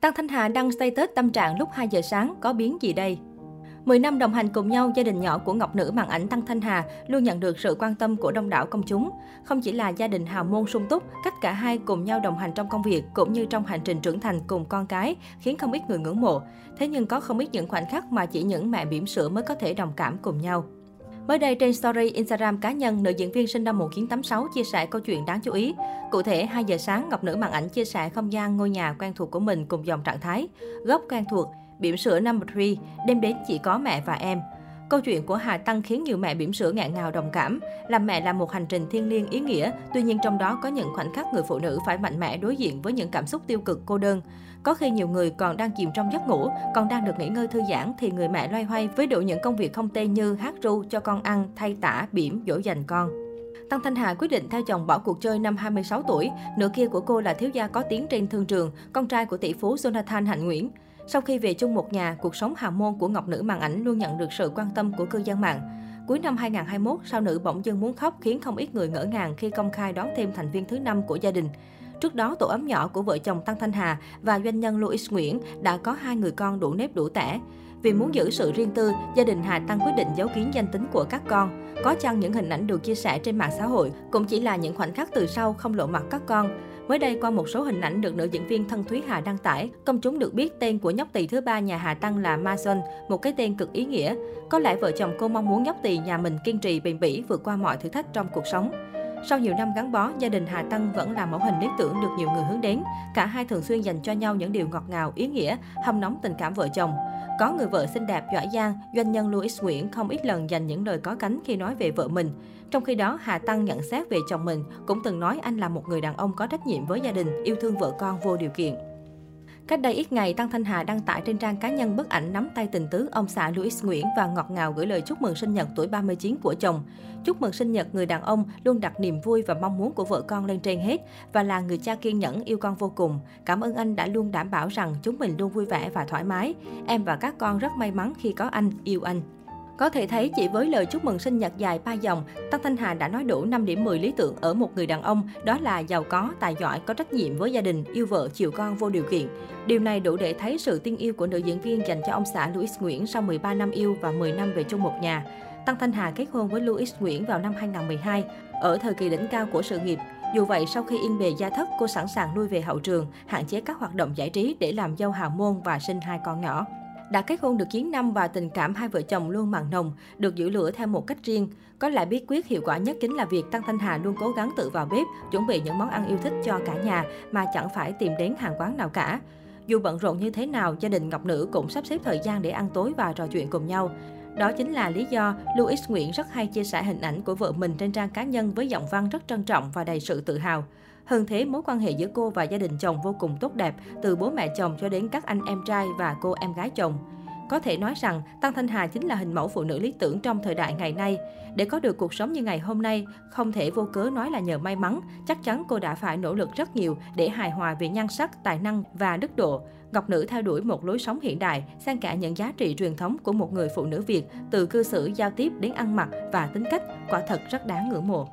Tăng Thanh Hà đăng status tâm trạng lúc 2 giờ sáng, có biến gì đây? 10 năm đồng hành cùng nhau, gia đình nhỏ của Ngọc Nữ màn ảnh Tăng Thanh Hà luôn nhận được sự quan tâm của đông đảo công chúng. Không chỉ là gia đình hào môn sung túc, cách cả hai cùng nhau đồng hành trong công việc cũng như trong hành trình trưởng thành cùng con cái, khiến không ít người ngưỡng mộ. Thế nhưng có không ít những khoảnh khắc mà chỉ những mẹ bỉm sữa mới có thể đồng cảm cùng nhau. Mới đây trên story Instagram cá nhân, nữ diễn viên sinh năm 1986 chia sẻ câu chuyện đáng chú ý. Cụ thể, 2 giờ sáng, Ngọc Nữ màn ảnh chia sẻ không gian ngôi nhà quen thuộc của mình cùng dòng trạng thái. Góc quen thuộc, bỉm sữa number 3, đêm đến chỉ có mẹ và em. Câu chuyện của Hà Tăng khiến nhiều mẹ bỉm sữa ngạn ngào đồng cảm. Làm mẹ là một hành trình thiêng liêng ý nghĩa, tuy nhiên trong đó có những khoảnh khắc người phụ nữ phải mạnh mẽ đối diện với những cảm xúc tiêu cực cô đơn. Có khi nhiều người còn đang chìm trong giấc ngủ, còn đang được nghỉ ngơi thư giãn thì người mẹ loay hoay với đủ những công việc không tê như hát ru, cho con ăn, thay tả, bỉm, dỗ dành con. Tăng Thanh Hà quyết định theo chồng bỏ cuộc chơi năm 26 tuổi. Nửa kia của cô là thiếu gia có tiếng trên thương trường, con trai của tỷ phú Jonathan Hạnh Nguyễn. Sau khi về chung một nhà, cuộc sống hào môn của Ngọc Nữ màn ảnh luôn nhận được sự quan tâm của cư dân mạng. Cuối năm 2021, sao nữ bỗng dưng muốn khóc khiến không ít người ngỡ ngàng khi công khai đón thêm thành viên thứ năm của gia đình. Trước đó, tổ ấm nhỏ của vợ chồng Tăng Thanh Hà và doanh nhân Louis Nguyễn đã có hai người con đủ nếp đủ tẻ. Vì muốn giữ sự riêng tư, gia đình Hà Tăng quyết định giấu kín danh tính của các con. Có chăng những hình ảnh được chia sẻ trên mạng xã hội cũng chỉ là những khoảnh khắc từ sau không lộ mặt các con. Mới đây, qua một số hình ảnh được nữ diễn viên Thân Thúy Hà đăng tải, công chúng được biết tên của nhóc tỳ thứ ba nhà Hà Tăng là Ma một cái tên cực ý nghĩa. Có lẽ vợ chồng cô mong muốn nhóc tỳ nhà mình kiên trì bền bỉ vượt qua mọi thử thách trong cuộc sống. Sau nhiều năm gắn bó, gia đình Hà Tăng vẫn là mẫu hình lý tưởng được nhiều người hướng đến. Cả hai thường xuyên dành cho nhau những điều ngọt ngào, ý nghĩa, hâm nóng tình cảm vợ chồng. Có người vợ xinh đẹp, giỏi giang, doanh nhân Louis Nguyễn không ít lần dành những lời có cánh khi nói về vợ mình. Trong khi đó, Hà Tăng nhận xét về chồng mình, cũng từng nói anh là một người đàn ông có trách nhiệm với gia đình, yêu thương vợ con vô điều kiện. Cách đây ít ngày, Tăng Thanh Hà đăng tải trên trang cá nhân bức ảnh nắm tay tình tứ ông xã Louis Nguyễn và ngọt ngào gửi lời chúc mừng sinh nhật tuổi 39 của chồng. Chúc mừng sinh nhật người đàn ông luôn đặt niềm vui và mong muốn của vợ con lên trên hết và là người cha kiên nhẫn yêu con vô cùng. Cảm ơn anh đã luôn đảm bảo rằng chúng mình luôn vui vẻ và thoải mái. Em và các con rất may mắn khi có anh, yêu anh. Có thể thấy chỉ với lời chúc mừng sinh nhật dài ba dòng, Tăng Thanh Hà đã nói đủ 5 điểm 10 lý tưởng ở một người đàn ông, đó là giàu có, tài giỏi, có trách nhiệm với gia đình, yêu vợ, chiều con vô điều kiện. Điều này đủ để thấy sự tin yêu của nữ diễn viên dành cho ông xã Louis Nguyễn sau 13 năm yêu và 10 năm về chung một nhà. Tăng Thanh Hà kết hôn với Louis Nguyễn vào năm 2012, ở thời kỳ đỉnh cao của sự nghiệp. Dù vậy, sau khi yên bề gia thất, cô sẵn sàng lui về hậu trường, hạn chế các hoạt động giải trí để làm dâu hào môn và sinh hai con nhỏ. Đã kết hôn được 9 năm và tình cảm hai vợ chồng luôn mặn nồng, được giữ lửa theo một cách riêng. Có lẽ bí quyết hiệu quả nhất chính là việc Tăng Thanh Hà luôn cố gắng tự vào bếp, chuẩn bị những món ăn yêu thích cho cả nhà mà chẳng phải tìm đến hàng quán nào cả. Dù bận rộn như thế nào, gia đình Ngọc Nữ cũng sắp xếp thời gian để ăn tối và trò chuyện cùng nhau. Đó chính là lý do Louis Nguyễn rất hay chia sẻ hình ảnh của vợ mình trên trang cá nhân với giọng văn rất trân trọng và đầy sự tự hào. Hơn thế, mối quan hệ giữa cô và gia đình chồng vô cùng tốt đẹp, từ bố mẹ chồng cho đến các anh em trai và cô em gái chồng. Có thể nói rằng, Tăng Thanh Hà chính là hình mẫu phụ nữ lý tưởng trong thời đại ngày nay. Để có được cuộc sống như ngày hôm nay, không thể vô cớ nói là nhờ may mắn, chắc chắn cô đã phải nỗ lực rất nhiều để hài hòa về nhan sắc, tài năng và đức độ. Ngọc Nữ theo đuổi một lối sống hiện đại, xen cả những giá trị truyền thống của một người phụ nữ Việt, từ cư xử, giao tiếp đến ăn mặc và tính cách, quả thật rất đáng ngưỡng mộ.